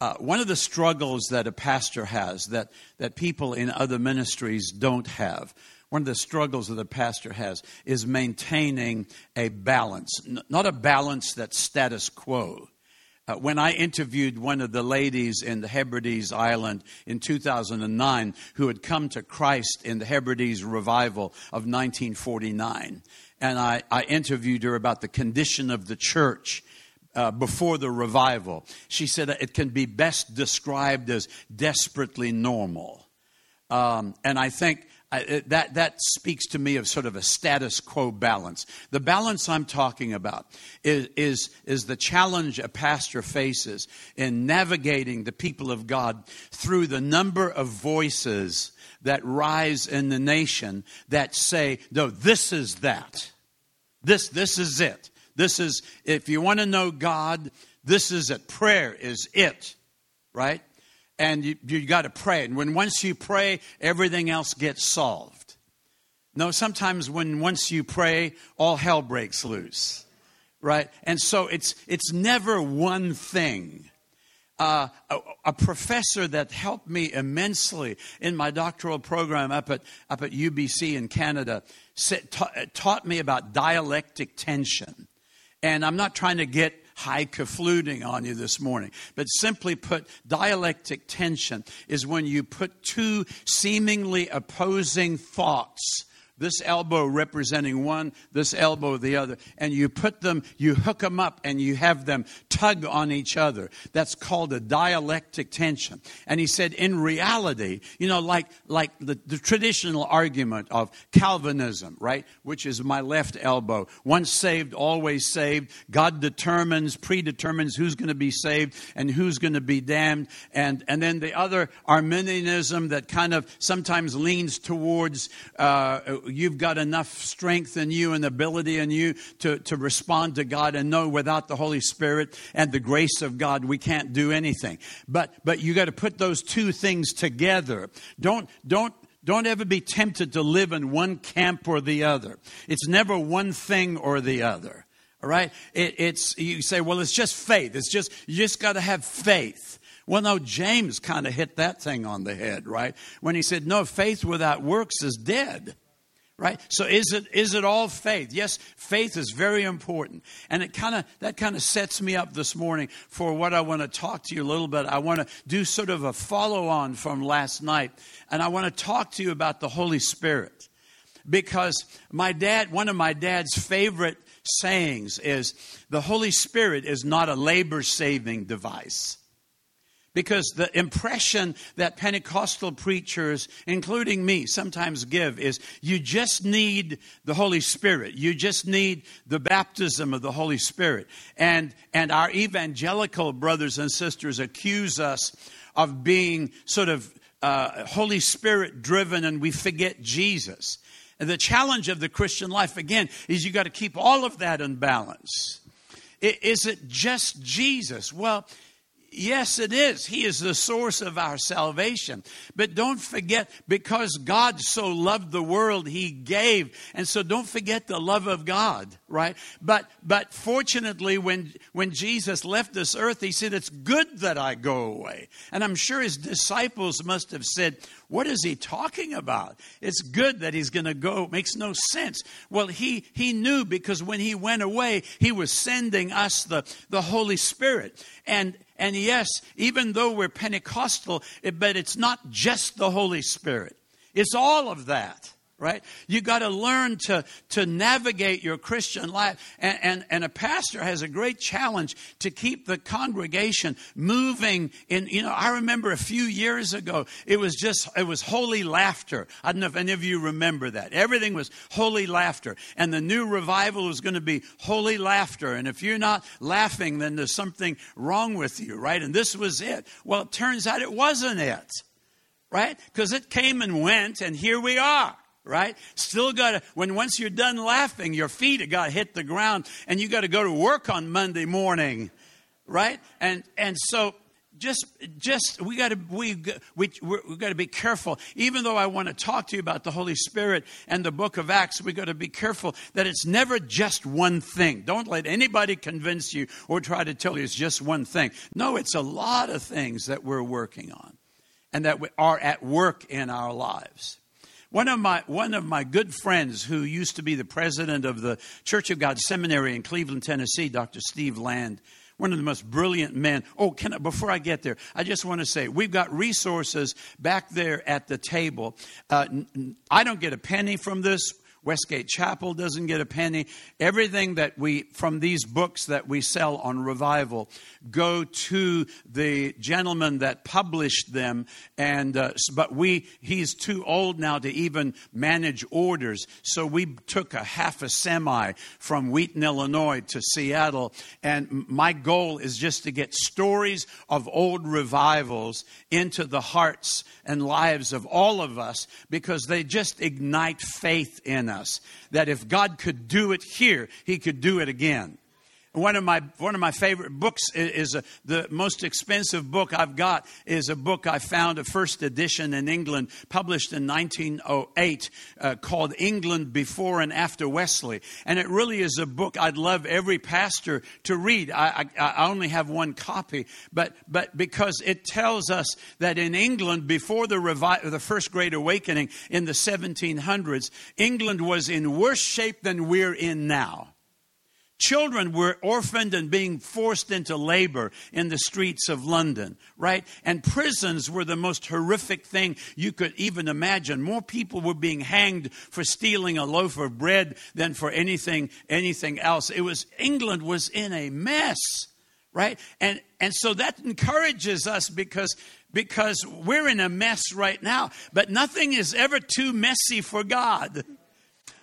uh, one of the struggles that a pastor has that, that people in other ministries don't have, one of the struggles that a pastor has is maintaining a balance, N- not a balance that's status quo. Uh, when I interviewed one of the ladies in the Hebrides Island in 2009 who had come to Christ in the Hebrides revival of 1949, and I, I interviewed her about the condition of the church uh, before the revival. She said it can be best described as desperately normal. Um, and I think I, that, that speaks to me of sort of a status quo balance. The balance I'm talking about is, is, is the challenge a pastor faces in navigating the people of God through the number of voices that rise in the nation that say, no, this is that. This, this is it. This is, if you want to know God, this is it. Prayer is it, right? And you, you got to pray. And when once you pray, everything else gets solved. No, sometimes when once you pray, all hell breaks loose, right? And so it's, it's never one thing. Uh, a, a, professor that helped me immensely in my doctoral program up at, up at UBC in Canada ta- taught me about dialectic tension. And I'm not trying to get high highfalutin on you this morning, but simply put, dialectic tension is when you put two seemingly opposing thoughts this elbow representing one, this elbow the other, and you put them, you hook them up, and you have them tug on each other. That's called a dialectic tension. And he said, in reality, you know, like like the, the traditional argument of Calvinism, right, which is my left elbow, once saved, always saved. God determines, predetermines who's going to be saved and who's going to be damned, and and then the other Arminianism that kind of sometimes leans towards. Uh, you've got enough strength in you and ability in you to, to respond to God and know without the Holy Spirit and the grace of God, we can't do anything. But, but you got to put those two things together. Don't, don't, don't ever be tempted to live in one camp or the other. It's never one thing or the other. All right? It, it's, you say, well, it's just faith. It's just, you just got to have faith. Well, no, James kind of hit that thing on the head, right? When he said, no, faith without works is dead right? So is it is it all faith? Yes faith is very important. And it kind of that kind of sets me up this morning for what i want to talk to you a little bit. I want to do sort of a follow on from last night and i want to talk to you about the holy spirit. Because my dad one of my dad's favorite sayings is the holy spirit is not a labor saving device because the impression that Pentecostal preachers, including me, sometimes give is you just need the Holy Spirit. You just need the baptism of the Holy Spirit. And, and our evangelical brothers and sisters accuse us of being sort of uh, Holy Spirit driven and we forget Jesus. And the challenge of the Christian life, again, is you got to keep all of that in balance. Is it just Jesus? Well, Yes, it is. He is the source of our salvation. But don't forget, because God so loved the world, He gave. And so don't forget the love of God, right? But, but fortunately, when, when Jesus left this earth, He said, It's good that I go away. And I'm sure His disciples must have said, What is He talking about? It's good that He's going to go. It makes no sense. Well, He, he knew because when He went away, He was sending us the, the Holy Spirit. And, and yes, even though we're Pentecostal, but it's not just the Holy Spirit. It's all of that right? You got to learn to, to navigate your Christian life. And, and, and, a pastor has a great challenge to keep the congregation moving in, you know, I remember a few years ago, it was just, it was holy laughter. I don't know if any of you remember that. Everything was holy laughter. And the new revival was going to be holy laughter. And if you're not laughing, then there's something wrong with you, right? And this was it. Well, it turns out it wasn't it. Right? Because it came and went, and here we are right? Still got to, when once you're done laughing, your feet have got to hit the ground and you got to go to work on Monday morning, right? And, and so just just we got to we we we got to be careful even though i want to talk to you about the holy spirit and the book of acts we got to be careful that it's never just one thing don't let anybody convince you or try to tell you it's just one thing no it's a lot of things that we're working on and that we are at work in our lives one of my one of my good friends who used to be the president of the Church of God Seminary in Cleveland, Tennessee, Dr. Steve Land, one of the most brilliant men. Oh, can I, before I get there, I just want to say we've got resources back there at the table. Uh, I don't get a penny from this. Westgate Chapel doesn't get a penny. Everything that we, from these books that we sell on revival, go to the gentleman that published them. And, uh, but we, he's too old now to even manage orders. So we took a half a semi from Wheaton, Illinois to Seattle. And my goal is just to get stories of old revivals into the hearts and lives of all of us because they just ignite faith in us that if God could do it here, He could do it again. One of my one of my favorite books is a, the most expensive book I've got is a book I found a first edition in England published in 1908 uh, called England Before and After Wesley. And it really is a book I'd love every pastor to read. I, I, I only have one copy but but because it tells us that in England before the revi- the first great awakening in the 1700s England was in worse shape than we're in now Children were orphaned and being forced into labor in the streets of London, right? And prisons were the most horrific thing you could even imagine. More people were being hanged for stealing a loaf of bread than for anything anything else. It was England was in a mess, right? And and so that encourages us because because we're in a mess right now, but nothing is ever too messy for God.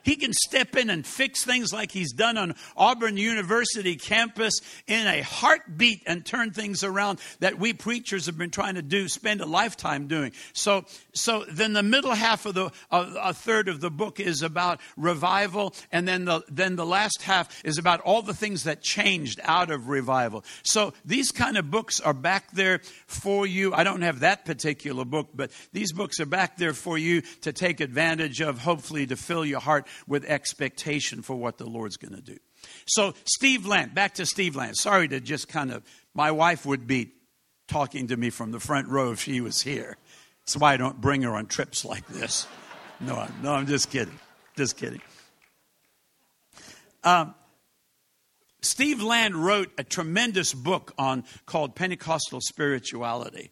He can step in and fix things like he's done on Auburn University campus in a heartbeat and turn things around that we preachers have been trying to do, spend a lifetime doing. So, so then the middle half of the a third of the book is about revival, and then the then the last half is about all the things that changed out of revival. So these kind of books are back there for you. I don't have that particular book, but these books are back there for you to take advantage of, hopefully to fill your heart with expectation for what the Lord's going to do. So, Steve Land, back to Steve Land. Sorry to just kind of, my wife would be talking to me from the front row if she was here. That's why I don't bring her on trips like this. No, no, I'm just kidding. Just kidding. Um, Steve Land wrote a tremendous book on called Pentecostal Spirituality.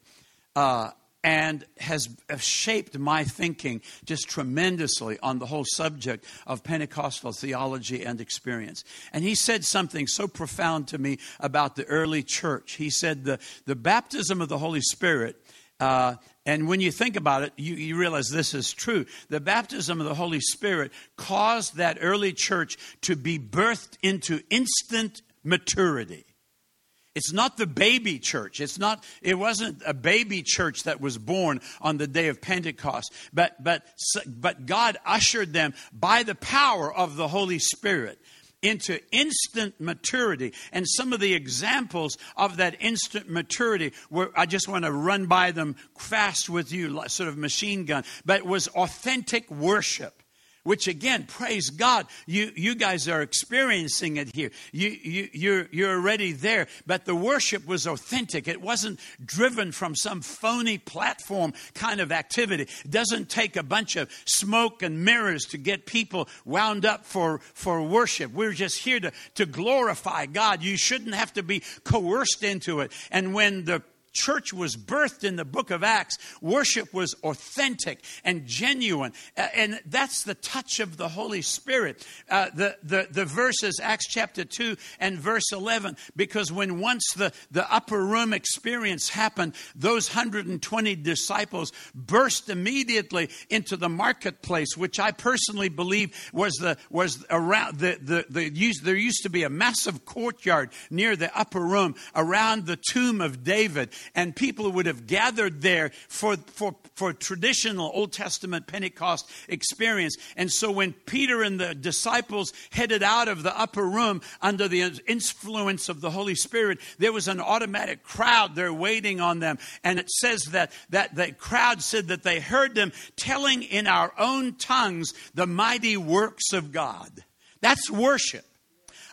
Uh, and has shaped my thinking just tremendously on the whole subject of Pentecostal theology and experience. And he said something so profound to me about the early church. He said the, the baptism of the Holy Spirit. Uh, and when you think about it, you, you realize this is true. The baptism of the Holy Spirit caused that early church to be birthed into instant maturity. It's not the baby church. It's not, it wasn't a baby church that was born on the day of Pentecost, but, but, but God ushered them by the power of the Holy Spirit into instant maturity. And some of the examples of that instant maturity were, I just want to run by them fast with you, sort of machine gun, but it was authentic worship which again praise god you you guys are experiencing it here. You you you're you're already there but the worship was authentic. It wasn't driven from some phony platform kind of activity. It doesn't take a bunch of smoke and mirrors to get people wound up for for worship. We're just here to to glorify god. You shouldn't have to be coerced into it. And when the church was birthed in the book of Acts, worship was authentic and genuine. Uh, and that's the touch of the Holy Spirit. Uh, the, the, the verses, Acts chapter 2 and verse 11, because when once the, the upper room experience happened, those 120 disciples burst immediately into the marketplace, which I personally believe was the, was around the, the, the, there used to be a massive courtyard near the upper room around the tomb of David and people would have gathered there for, for, for traditional Old Testament Pentecost experience. And so when Peter and the disciples headed out of the upper room under the influence of the Holy Spirit, there was an automatic crowd there waiting on them. And it says that, that the crowd said that they heard them telling in our own tongues the mighty works of God. That's worship.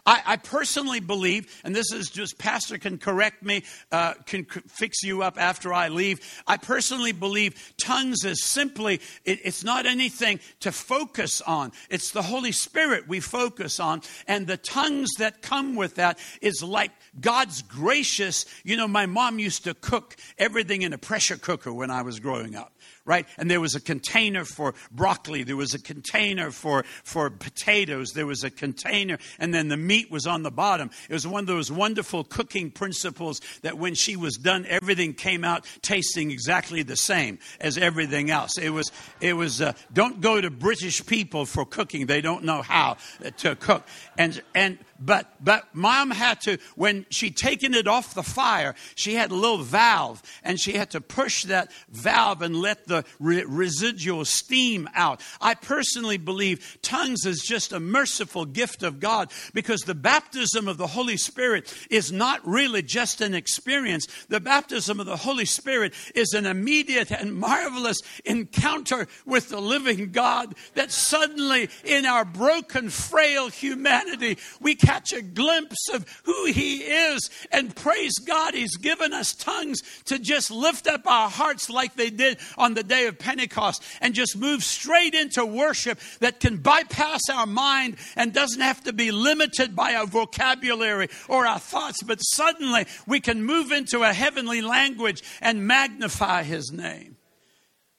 I, I, personally believe, and this is just Pastor can correct me, uh, can c- fix you up after I leave. I personally believe tongues is simply, it, it's not anything to focus on. It's the Holy Spirit we focus on. And the tongues that come with that is like God's gracious. You know, my mom used to cook everything in a pressure cooker when I was growing up right? And there was a container for broccoli, there was a container for, for potatoes, there was a container, and then the meat was on the bottom. It was one of those wonderful cooking principles that when she was done, everything came out tasting exactly the same as everything else. It was, it was, uh, don't go to British people for cooking. They don't know how to cook. And, and, but, but mom had to, when she taken it off the fire, she had a little valve and she had to push that valve and let the re- residual steam out. I personally believe tongues is just a merciful gift of God because the baptism of the Holy Spirit is not really just an experience. The baptism of the Holy Spirit is an immediate and marvelous encounter with the living God that suddenly in our broken, frail humanity, we catch a glimpse of who He is. And praise God, He's given us tongues to just lift up our hearts like they did on the day of Pentecost and just move straight into worship that can bypass our mind and doesn't have to be limited by our vocabulary or our thoughts, but suddenly we can move into a heavenly language and magnify His name.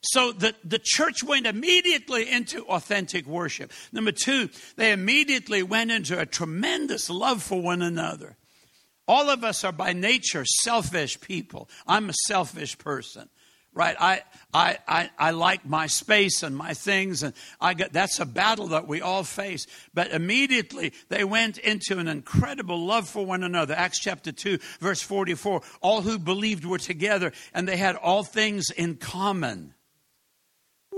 So the, the church went immediately into authentic worship. Number two, they immediately went into a tremendous love for one another. All of us are by nature selfish people. I'm a selfish person, right? I, I, I, I like my space and my things, and I got, that's a battle that we all face. But immediately they went into an incredible love for one another. Acts chapter 2, verse 44. All who believed were together, and they had all things in common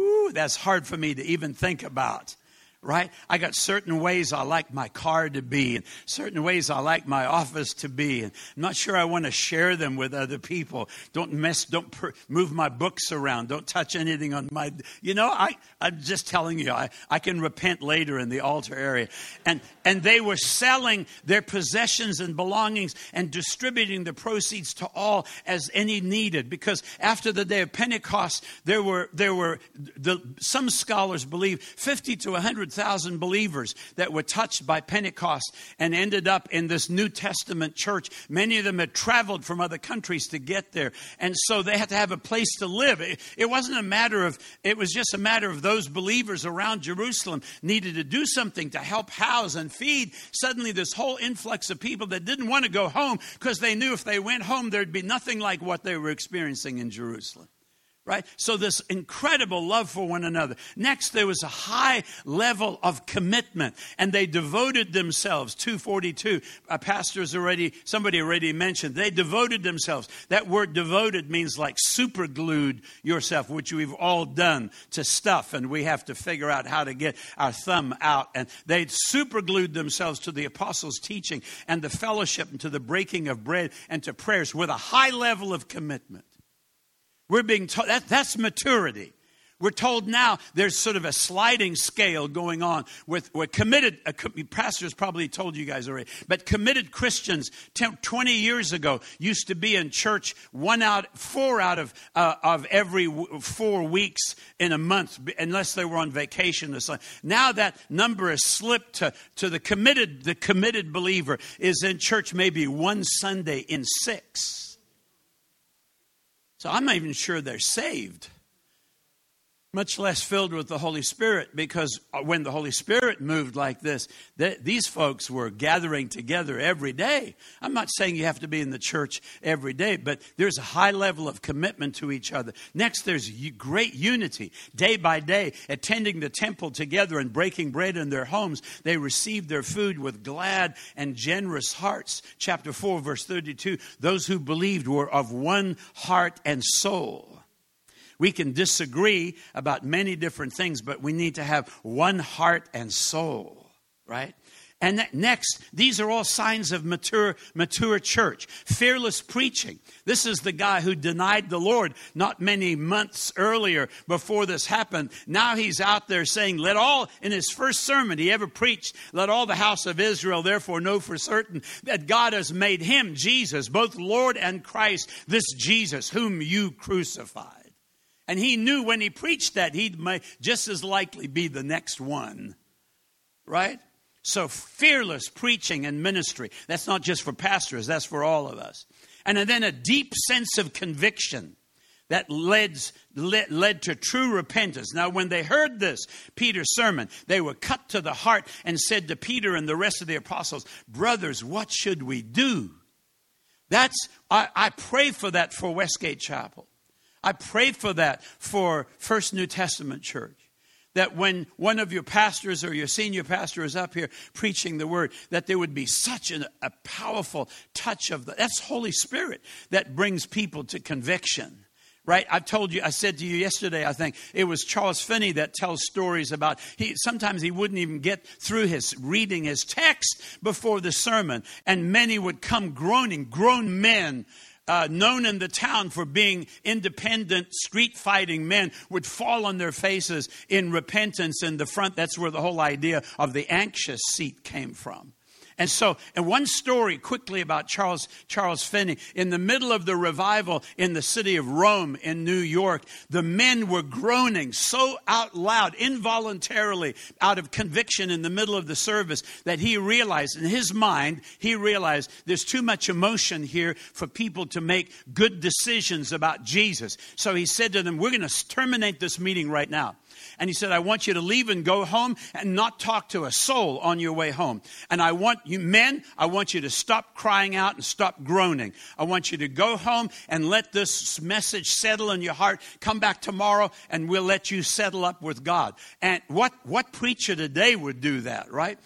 Ooh, that's hard for me to even think about right? I got certain ways I like my car to be, and certain ways I like my office to be, and I'm not sure I want to share them with other people. Don't mess, don't per, move my books around, don't touch anything on my, you know, I, I'm just telling you, I, I can repent later in the altar area. And, and they were selling their possessions and belongings and distributing the proceeds to all as any needed, because after the day of Pentecost, there were, there were, the, some scholars believe 50 to 100 100,000 believers that were touched by Pentecost and ended up in this New Testament church. Many of them had traveled from other countries to get there. And so they had to have a place to live. It, it wasn't a matter of, it was just a matter of those believers around Jerusalem needed to do something to help house and feed. Suddenly, this whole influx of people that didn't want to go home because they knew if they went home, there'd be nothing like what they were experiencing in Jerusalem right? So, this incredible love for one another. Next, there was a high level of commitment, and they devoted themselves. 242, a pastor's already, somebody already mentioned, they devoted themselves. That word devoted means like superglued yourself, which we've all done to stuff, and we have to figure out how to get our thumb out. And they superglued themselves to the apostles' teaching and the fellowship and to the breaking of bread and to prayers with a high level of commitment. We're being told that, that's maturity. We're told now there's sort of a sliding scale going on with, with committed, uh, pastors probably told you guys already, but committed Christians 10, 20 years ago used to be in church one out, four out of, uh, of every w- four weeks in a month, unless they were on vacation or. Now that number has slipped to, to the committed, the committed believer is in church maybe one Sunday in six. So I'm not even sure they're saved. Much less filled with the Holy Spirit because uh, when the Holy Spirit moved like this, these folks were gathering together every day. I'm not saying you have to be in the church every day, but there's a high level of commitment to each other. Next, there's great unity. Day by day, attending the temple together and breaking bread in their homes, they received their food with glad and generous hearts. Chapter 4, verse 32 those who believed were of one heart and soul. We can disagree about many different things, but we need to have one heart and soul, right? And next, these are all signs of mature, mature church. Fearless preaching. This is the guy who denied the Lord not many months earlier before this happened. Now he's out there saying, let all, in his first sermon he ever preached, let all the house of Israel therefore know for certain that God has made him, Jesus, both Lord and Christ, this Jesus whom you crucified. And he knew when he preached that he'd just as likely be the next one. Right? So, fearless preaching and ministry. That's not just for pastors, that's for all of us. And then a deep sense of conviction that led, led, led, to true repentance. Now, when they heard this, Peter's sermon, they were cut to the heart and said to Peter and the rest of the apostles, Brothers, what should we do? That's, I, I pray for that for Westgate Chapel. I pray for that for First New Testament Church. That when one of your pastors or your senior pastor is up here preaching the word, that there would be such an, a powerful touch of the, that's Holy Spirit that brings people to conviction right? I told you, I said to you yesterday, I think it was Charles Finney that tells stories about he sometimes he wouldn't even get through his reading his text before the sermon, and many would come groaning, grown men uh, known in the town for being independent, street fighting men would fall on their faces in repentance in the front. That's where the whole idea of the anxious seat came from. And so, and one story quickly about Charles, Charles Finney. In the middle of the revival in the city of Rome in New York, the men were groaning so out loud, involuntarily, out of conviction in the middle of the service, that he realized, in his mind, he realized there's too much emotion here for people to make good decisions about Jesus. So he said to them, We're going to terminate this meeting right now. And he said, I want you to leave and go home and not talk to a soul on your way home. And I want you men, I want you to stop crying out and stop groaning. I want you to go home and let this message settle in your heart. Come back tomorrow and we'll let you settle up with God. And what, what preacher today would do that, right?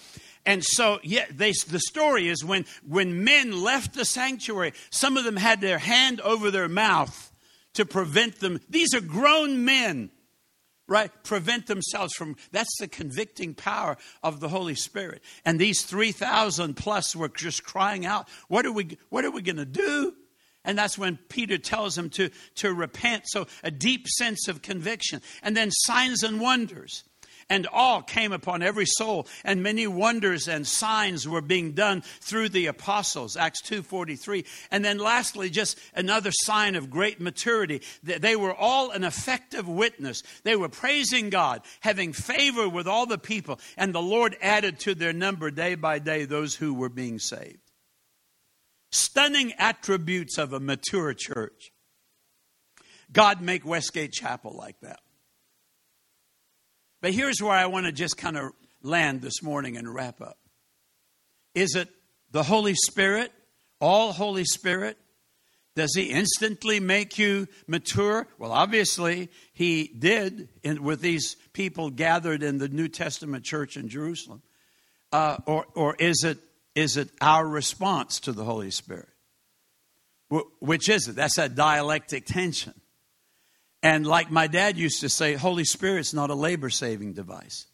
And so, yeah, they, the story is when, when men left the sanctuary, some of them had their hand over their mouth to prevent them. These are grown men right? Prevent themselves from. That's the convicting power of the Holy Spirit. And these 3,000 plus were just crying out, What are we, what are we going to do? And that's when Peter tells them to, to repent. So a deep sense of conviction. And then signs and wonders and awe came upon every soul and many wonders and signs were being done through the apostles. Acts 2.43 and then lastly just another sign of great maturity they were all an effective witness. They were praising god having favor with all the people and the lord added to their number day by day those who were being saved. Stunning attributes of a mature church. God make westgate chapel like that but here's where I want to just kind of land this morning and wrap up. Is it the Holy Spirit, all Holy Spirit? Does he instantly make you mature? Well, obviously, he did in, with these people gathered in the New Testament church in Jerusalem. Uh, or, or is, it, is it our response to the Holy Spirit? Which is it? That's that dialectic tension. And like my dad used to say, Holy Spirit's not a labor saving device.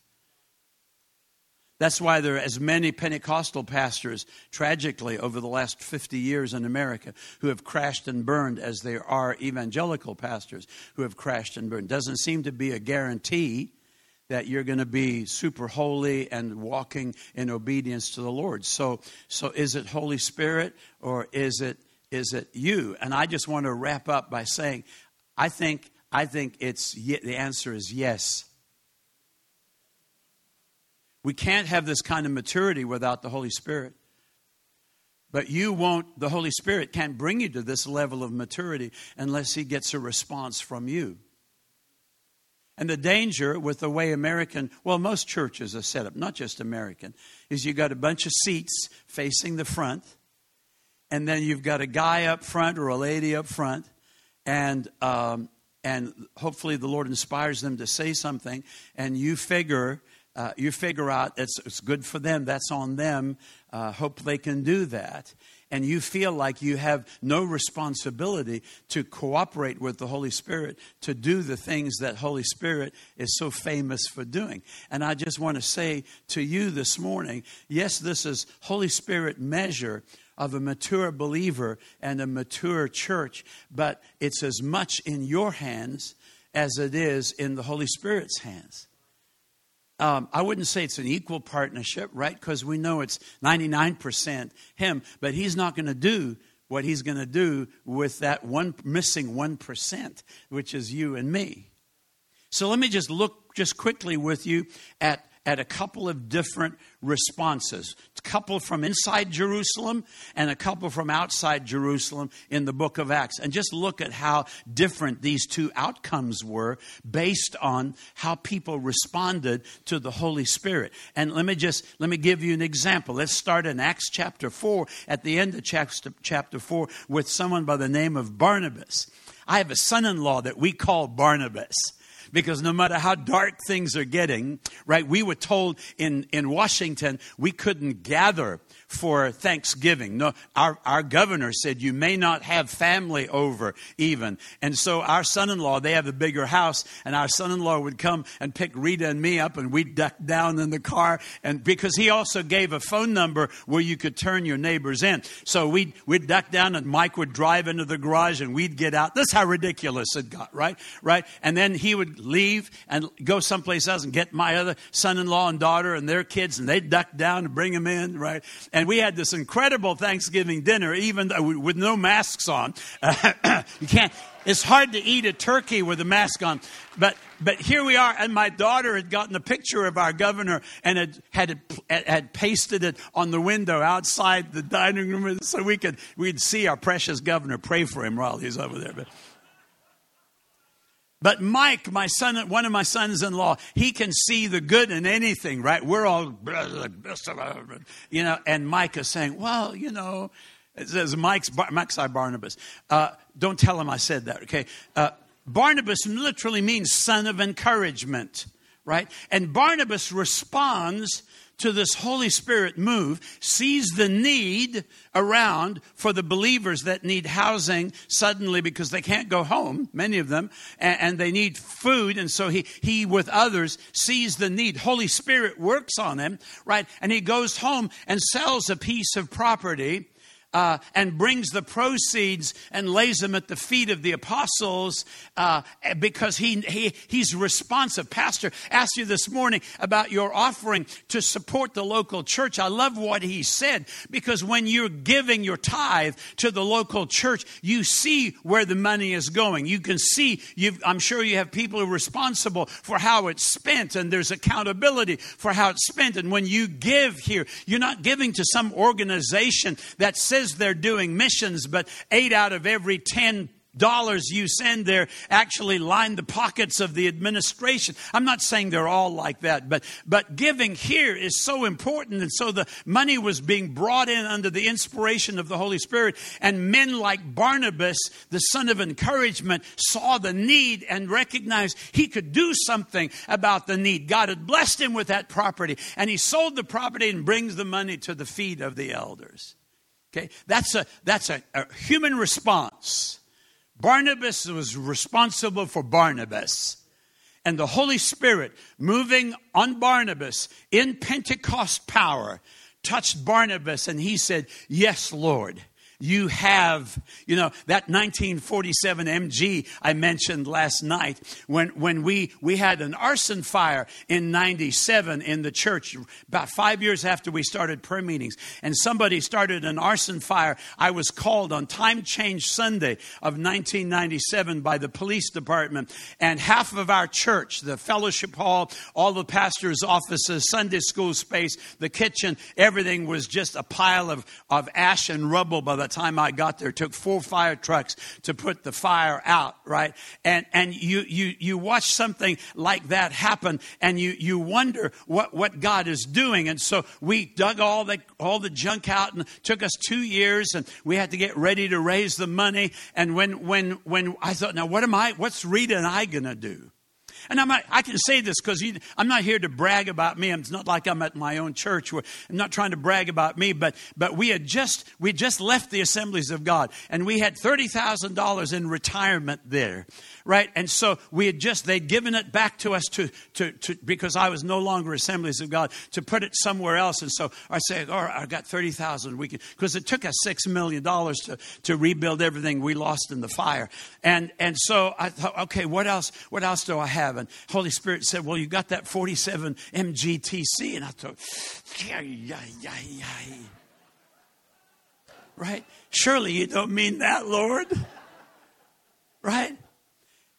That's why there are as many Pentecostal pastors, tragically, over the last 50 years in America, who have crashed and burned as there are evangelical pastors who have crashed and burned. Doesn't seem to be a guarantee that you're going to be super holy and walking in obedience to the Lord. So, so is it Holy Spirit or is it, is it you? And I just want to wrap up by saying, I think I think it's the answer is yes. We can't have this kind of maturity without the Holy Spirit. But you won't, the Holy Spirit can't bring you to this level of maturity unless He gets a response from you. And the danger with the way American, well, most churches are set up, not just American, is you got a bunch of seats facing the front, and then you've got a guy up front or a lady up front, and um, and hopefully the Lord inspires them to say something, and you figure uh, you figure out it's, it's good for them, that's on them. Uh, hope they can do that. And you feel like you have no responsibility to cooperate with the Holy Spirit to do the things that Holy Spirit is so famous for doing. And I just want to say to you this morning yes, this is Holy Spirit measure of a mature believer and a mature church, but it's as much in your hands as it is in the Holy Spirit's hands. Um, I wouldn't say it's an equal partnership, right? Because we know it's 99% him, but he's not going to do what he's going to do with that one missing 1%, which is you and me. So let me just look just quickly with you at at a couple of different responses a couple from inside Jerusalem and a couple from outside Jerusalem in the book of Acts. And just look at how different these two outcomes were based on how people responded to the Holy Spirit. And let me just let me give you an example. Let's start in Acts chapter 4 at the end of chapter 4 with someone by the name of Barnabas. I have a son-in-law that we call Barnabas because no matter how dark things are getting, right, we were told in, in Washington we couldn't gather for Thanksgiving. No, our, our governor said you may not have family over even. And so our son-in-law, they have a bigger house, and our son-in-law would come and pick Rita and me up, and we'd duck down in the car. And because he also gave a phone number where you could turn your neighbors in. So we'd, we'd duck down, and Mike would drive into the garage, and we'd get out. That's how ridiculous it got, right? Right? And then he would leave and go someplace else and get my other son-in-law and daughter and their kids, and they'd duck down and bring them in, right? And we had this incredible Thanksgiving dinner, even with no masks on. you can't. It's hard to eat a turkey with a mask on, but but here we are. And my daughter had gotten a picture of our governor and had had had pasted it on the window outside the dining room, so we could we'd see our precious governor. Pray for him while he's over there. But, but Mike, my son, one of my sons in law, he can see the good in anything, right? We're all, you know, and Mike is saying, well, you know, it says Mike's, Mike's I Barnabas. Uh, don't tell him I said that, okay? Uh, Barnabas literally means son of encouragement, right? And Barnabas responds to this Holy Spirit move, sees the need around for the believers that need housing suddenly because they can't go home, many of them, and, and, they need food. And so he, he, with others, sees the need. Holy Spirit works on him, right? And he goes home and sells a piece of property uh, and brings the proceeds and lays them at the feet of the apostles uh, because he, he, he's responsive. Pastor asked you this morning about your offering to support the local church. I love what he said because when you're giving your tithe to the local church, you see where the money is going. You can see, I'm sure you have people who are responsible for how it's spent, and there's accountability for how it's spent. And when you give here, you're not giving to some organization that says they're doing missions, but eight out of every 10 dollars you send there actually line the pockets of the administration. I'm not saying they're all like that, but, but giving here is so important. And so the money was being brought in under the inspiration of the Holy Spirit. And men like Barnabas, the son of encouragement, saw the need and recognized he could do something about the need. God had blessed him with that property and he sold the property and brings the money to the feet of the elders. Okay, that's a that's a, a human response. Barnabas was responsible for Barnabas. And the Holy Spirit moving on Barnabas in Pentecost power touched Barnabas and he said, Yes, Lord you have, you know, that 1947 MG I mentioned last night when, when we, we had an arson fire in 97 in the church, about five years after we started prayer meetings. And somebody started an arson fire. I was called on Time Change Sunday of 1997 by the police department. And half of our church, the fellowship hall, all the pastor's offices, Sunday school space, the kitchen, everything was just a pile of, of ash and rubble by the time I got there. Took four fire trucks to put the fire out, right? And, and you, you, you watch something like that happen and you, you wonder what, what God is doing. And so we dug all the, all the junk out and took us two years and we had to get ready to raise the money. And when, when, when I thought, now what am I, what's Rita and I going to do? And I'm not, I can say this because I'm not here to brag about me. It's not like I'm at my own church. I'm not trying to brag about me, but, but we had just, we just left the assemblies of God and we had $30,000 in retirement there right? And so we had just, they'd given it back to us to, to, to because I was no longer Assemblies of God, to put it somewhere else. And so I said, all right, I got 30,000. We can, because it took us $6 million to, to rebuild everything we lost in the fire. And, and so I thought, okay, what else, what else do I have? And Holy Spirit said, well, you got that 47 MGTC. And I thought, yeah, yeah, yeah, yeah. Right? Surely you don't mean that, Lord. Right?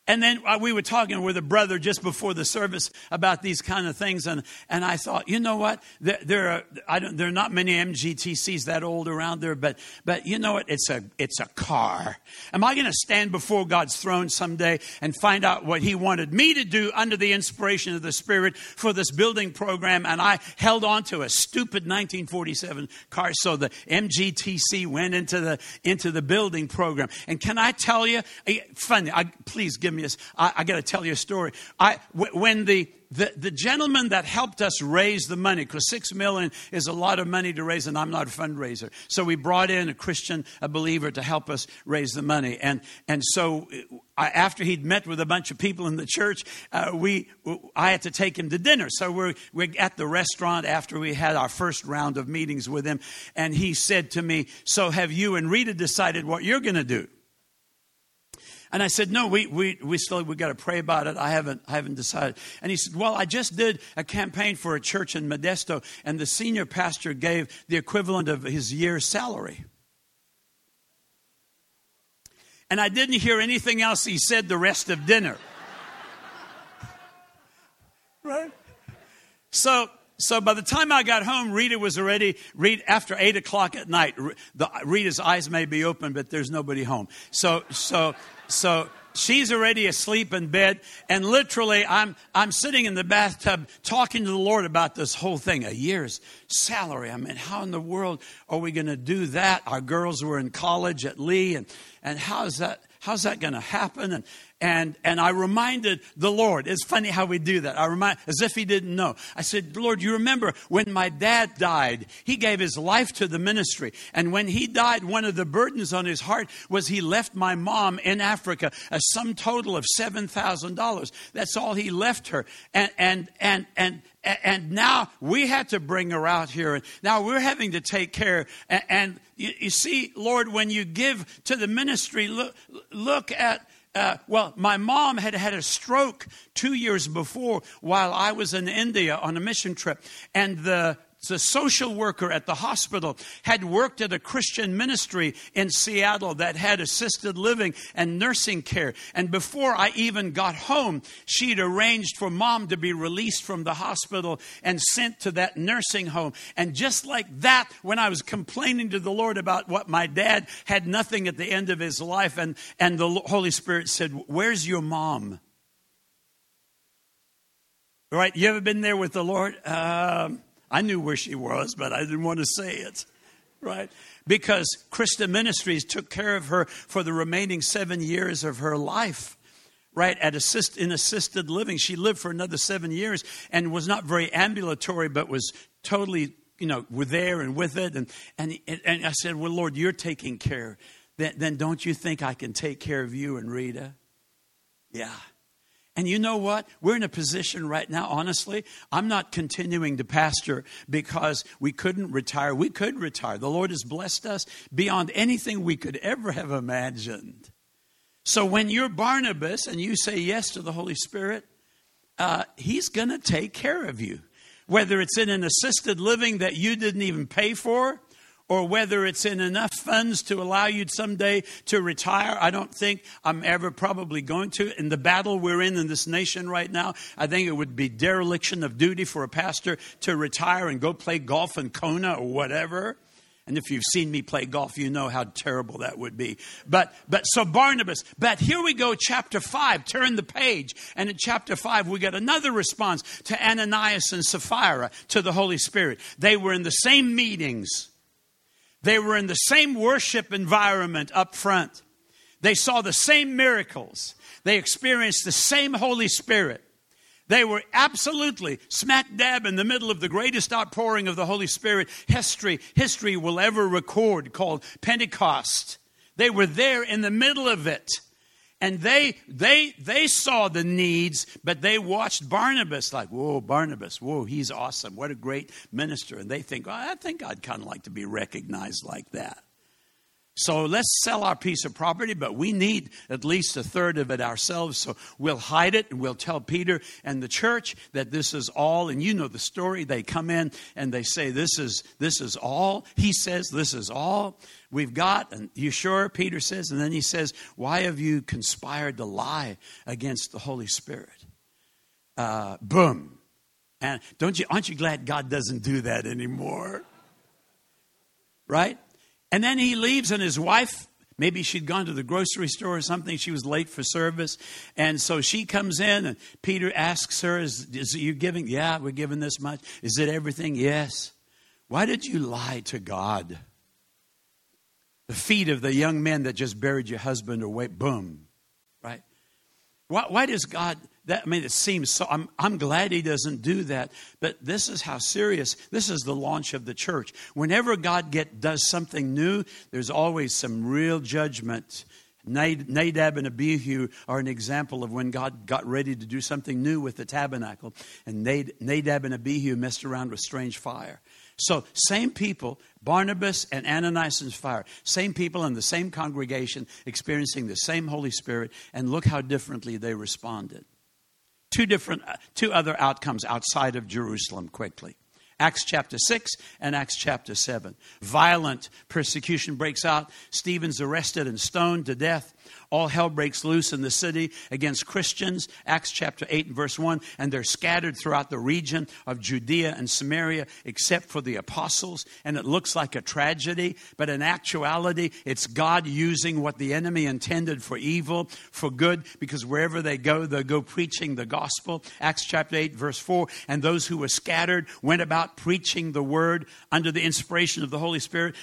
And then uh, we were talking with a brother just before the service about these kind of things, and, and I thought, you know what? There, there are I don't, there are not many MGTCs that old around there, but but you know what? It's a it's a car. Am I going to stand before God's throne someday and find out what He wanted me to do under the inspiration of the Spirit for this building program? And I held on to a stupid 1947 car, so the MGTC went into the into the building program. And can I tell you, eh, funny? I, please give me. I, I got to tell you a story. I, when the, the, the gentleman that helped us raise the money, because six million is a lot of money to raise, and I'm not a fundraiser. So we brought in a Christian, a believer, to help us raise the money. And, and so I, after he'd met with a bunch of people in the church, uh, we, I had to take him to dinner. So we're, we're at the restaurant after we had our first round of meetings with him. And he said to me, So have you and Rita decided what you're going to do? And I said, no, we, we, we still, we got to pray about it. I haven't, I haven't decided. And he said, well, I just did a campaign for a church in Modesto and the senior pastor gave the equivalent of his year's salary. And I didn't hear anything else he said the rest of dinner. right? So, so by the time I got home, Rita was already, Rita, after 8 o'clock at night, the, Rita's eyes may be open, but there's nobody home. So, so, so she's already asleep in bed and literally i'm i'm sitting in the bathtub talking to the lord about this whole thing. A year's salary i mean how in the world are we going to do that? Our girls were in college at lee and and how is that how's that going to happen? And and, and I reminded the Lord. It's funny how we do that. I remind, as if he didn't know. I said, Lord, you remember when my dad died, he gave his life to the ministry. And when he died, one of the burdens on his heart was he left my mom in Africa a sum total of $7,000. That's all he left her. And, and, and, and, and now we had to bring her out here. And now we're having to take care. And, you, you see, Lord, when you give to the ministry, look, look at uh, well, my mom had had a stroke two years before while I was in India on a mission trip. And the the social worker at the hospital had worked at a Christian ministry in Seattle that had assisted living and nursing care. And before I even got home, she'd arranged for mom to be released from the hospital and sent to that nursing home. And just like that, when I was complaining to the Lord about what my dad had nothing at the end of his life, and, and the Holy Spirit said, Where's your mom? Right? You ever been there with the Lord? Um, I knew where she was, but I didn't want to say it, right? Because Christian Ministries took care of her for the remaining seven years of her life right at assist in assisted living. She lived for another seven years and was not very ambulatory but was totally you know were there and with it. And and and i said well lord you're taking care. Then, then don't you think i can take care of you and rita? Yeah and you know what? We're in a position right now, honestly. I'm not continuing to pastor because we couldn't retire. We could retire. The Lord has blessed us beyond anything we could ever have imagined. So when you're Barnabas and you say yes to the Holy Spirit, uh, He's going to take care of you. Whether it's in an assisted living that you didn't even pay for, or whether it's in enough funds to allow you someday to retire. I don't think I'm ever probably going to. In the battle we're in in this nation right now, I think it would be dereliction of duty for a pastor to retire and go play golf in Kona or whatever. And if you've seen me play golf, you know how terrible that would be. But, but so Barnabas, but here we go, chapter 5, turn the page. And in chapter 5, we get another response to Ananias and Sapphira, to the Holy Spirit. They were in the same meetings, they were in the same worship environment up front. They saw the same miracles, they experienced the same Holy Spirit. They were absolutely smack dab in the middle of the greatest outpouring of the Holy Spirit history, history will ever record called Pentecost. They were there in the middle of it. And they, they, they saw the needs, but they watched Barnabas like, whoa, Barnabas, whoa, he's awesome. What a great minister. And they think, well, I think I'd kind of like to be recognized like that. So let's sell our piece of property, but we need at least a third of it ourselves. So we'll hide it and we'll tell Peter and the church that this is all. And you know the story. They come in and they say, This is this is all. He says, This is all we've got. And you sure? Peter says. And then he says, Why have you conspired to lie against the Holy Spirit? Uh, boom. And don't you aren't you glad God doesn't do that anymore? Right? And then he leaves, and his wife, maybe she'd gone to the grocery store or something. She was late for service. And so she comes in, and Peter asks her, Is, is you giving? Yeah, we're giving this much. Is it everything? Yes. Why did you lie to God? The feet of the young men that just buried your husband away, boom, right? Why, why does God that I mean, it seems so. I'm, I'm glad he doesn't do that. But this is how serious. This is the launch of the church. Whenever God get does something new, there's always some real judgment. Nadab and Abihu are an example of when God got ready to do something new with the tabernacle, and Nadab and Abihu messed around with strange fire. So, same people, Barnabas and Ananias and Sapphira, same people in the same congregation, experiencing the same Holy Spirit, and look how differently they responded two different, uh, two other outcomes outside of Jerusalem quickly. Acts chapter 6 and Acts chapter 7. Violent persecution breaks out. Stephen's arrested and stoned to death all hell breaks loose in the city against Christians, Acts chapter 8 and verse 1, and they're scattered throughout the region of Judea and Samaria except for the apostles. And it looks like a tragedy, but in actuality, it's God using what the enemy intended for evil for good because wherever they go, they go preaching the gospel. Acts chapter 8, verse 4, and those who were scattered went about preaching the word under the inspiration of the Holy Spirit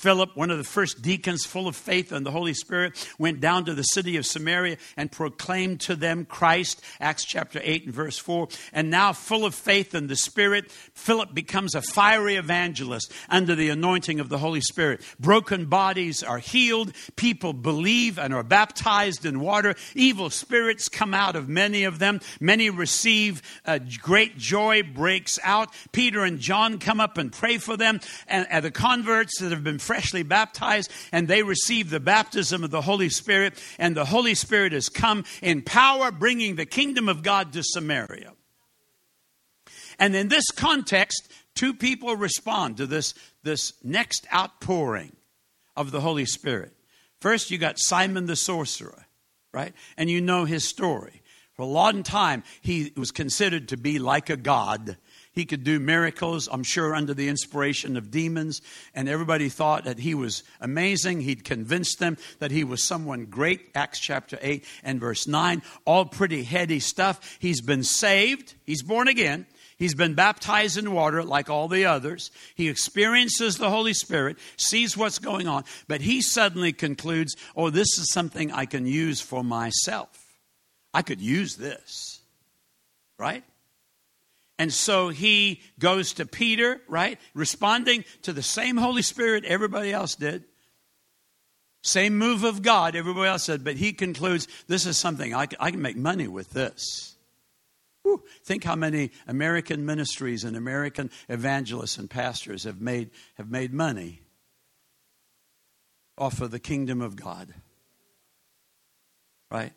Philip, one of the first deacons full of faith and the Holy Spirit, went down to the city of Samaria and proclaimed to them Christ, Acts chapter 8 and verse 4. And now, full of faith and the Spirit, Philip becomes a fiery evangelist under the anointing of the Holy Spirit. Broken bodies are healed, people believe and are baptized in water. Evil spirits come out of many of them. Many receive a great joy breaks out. Peter and John come up and pray for them, and, and the converts that have been freshly baptized and they receive the baptism of the Holy Spirit, and the Holy Spirit has come in power, bringing the kingdom of God to Samaria. And in this context, two people respond to this, this next outpouring of the Holy Spirit. First, you got Simon the sorcerer, right? And you know his story. For a long time, he was considered to be like a god he could do miracles, I'm sure, under the inspiration of demons. And everybody thought that he was amazing. He'd convinced them that he was someone great. Acts chapter 8 and verse 9. All pretty heady stuff. He's been saved, he's born again. He's been baptized in water like all the others. He experiences the Holy Spirit, sees what's going on, but he suddenly concludes, oh, this is something I can use for myself. I could use this. Right? And so he goes to Peter, right? Responding to the same Holy Spirit everybody else did. Same move of God, everybody else said, but he concludes this is something I can, I can make money with this. Whew. Think how many American ministries and American evangelists and pastors have made, have made money off of the kingdom of God. Right?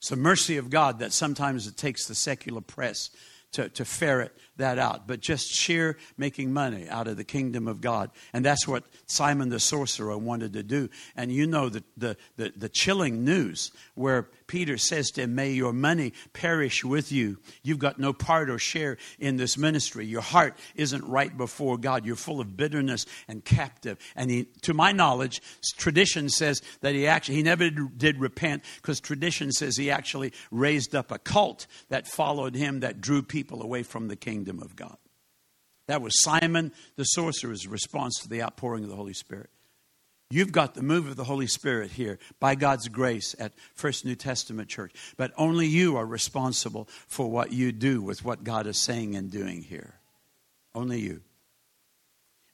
It's the mercy of God that sometimes it takes the secular press to, to ferret that out, but just sheer making money out of the kingdom of God. And that's what Simon the sorcerer wanted to do. And you know the, the, the, the chilling news where Peter says to him, May your money perish with you. You've got no part or share in this ministry. Your heart isn't right before God. You're full of bitterness and captive. And he, to my knowledge, tradition says that he actually, he never did repent because tradition says he actually raised up a cult that followed him that drew people away from the kingdom of God. That was Simon the sorcerer's response to the outpouring of the Holy Spirit. You've got the move of the Holy Spirit here by God's grace at First New Testament Church. But only you are responsible for what you do with what God is saying and doing here. Only you.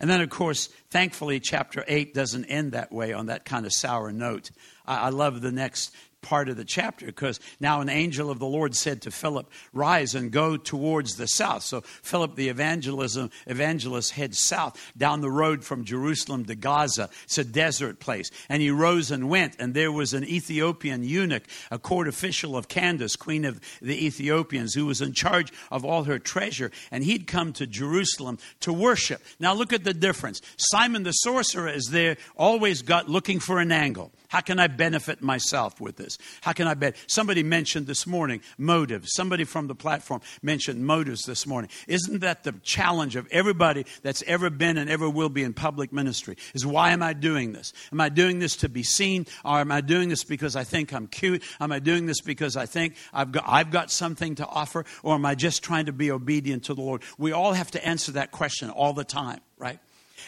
And then, of course, thankfully, chapter 8 doesn't end that way on that kind of sour note. I, I love the next part of the chapter because now an angel of the Lord said to Philip, Rise and go towards the south. So Philip the evangelism, evangelist heads south down the road from Jerusalem to Gaza. It's a desert place. And he rose and went, and there was an Ethiopian eunuch, a court official of Candace, queen of the Ethiopians, who was in charge of all her treasure. And he'd come to Jerusalem to worship. Now look at the difference. Simon the sorcerer is there, always got looking for an angle. How can I benefit myself with this? How can I bet? Somebody mentioned this morning motives. Somebody from the platform mentioned motives this morning. Isn't that the challenge of everybody that's ever been and ever will be in public ministry? Is why am I doing this? Am I doing this to be seen? Or am I doing this because I think I'm cute? Am I doing this because I think I've got, I've got something to offer? Or am I just trying to be obedient to the Lord? We all have to answer that question all the time, right?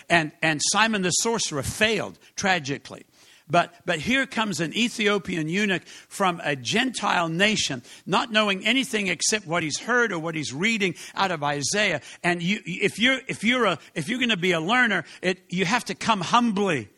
And, and Simon the sorcerer failed tragically. But, but here comes an Ethiopian eunuch from a Gentile nation, not knowing anything except what he's heard or what he's reading out of Isaiah. And you, if you're, if you're, a, if you're going to be a learner, it, you have to come humbly.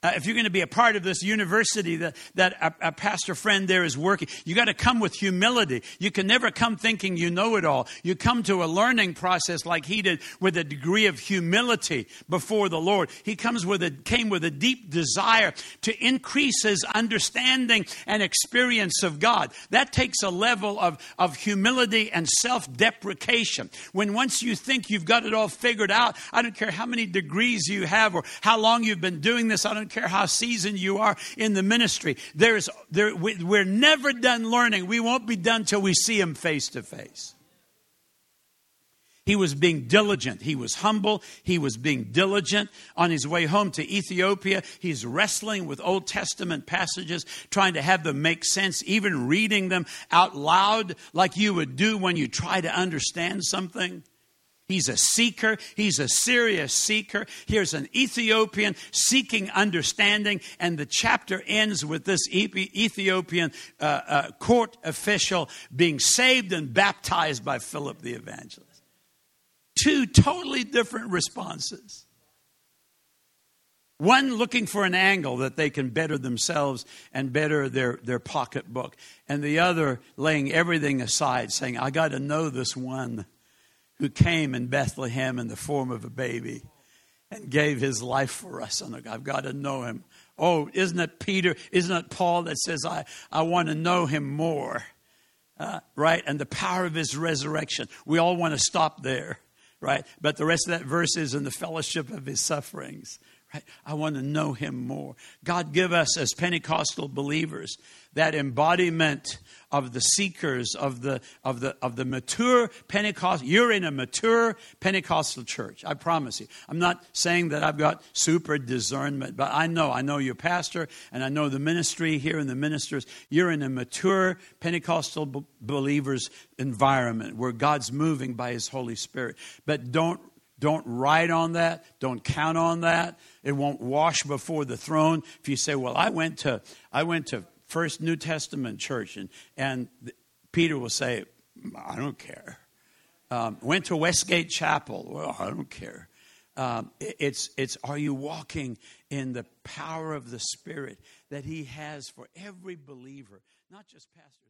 Uh, if you're going to be a part of this university that, that a, a pastor friend there is working, you got to come with humility. You can never come thinking you know it all. You come to a learning process like he did with a degree of humility before the Lord. He comes with a, came with a deep desire to increase his understanding and experience of God. That takes a level of, of humility and self deprecation. When once you think you've got it all figured out, I don't care how many degrees you have or how long you've been doing this, I don't don't care how seasoned you are in the ministry. There's, there, we're never done learning. We won't be done till we see Him face to face. He was being diligent. He was humble. He was being diligent. On his way home to Ethiopia, he's wrestling with Old Testament passages, trying to have them make sense, even reading them out loud like you would do when you try to understand something. He's a seeker. He's a serious seeker. Here's an Ethiopian seeking understanding, and the chapter ends with this Ethiopian uh, uh, court official being saved and baptized by Philip the evangelist. Two totally different responses. One looking for an angle that they can better themselves and better their, their pocketbook, and the other laying everything aside, saying, I got to know this one who came in Bethlehem in the form of a baby and gave his life for us. And I've got to know him. Oh, isn't it Peter? Isn't it Paul that says, I, I want to know him more? Uh, right? And the power of his resurrection. We all want to stop there, right? But the rest of that verse is in the fellowship of his sufferings. Right? I want to know him more. God give us as Pentecostal believers that embodiment of the seekers of the of the of the mature Pentecost. You're in a mature Pentecostal church. I promise you. I'm not saying that I've got super discernment, but I know I know your pastor and I know the ministry here and the ministers. You're in a mature Pentecostal b- believers environment where God's moving by His Holy Spirit. But don't don't write on that. Don't count on that. It won't wash before the throne. If you say, "Well, I went to I went to First New Testament church, and, and Peter will say, I don't care. Um, went to Westgate Chapel. Well, I don't care. Um, it's, it's are you walking in the power of the Spirit that He has for every believer, not just pastors.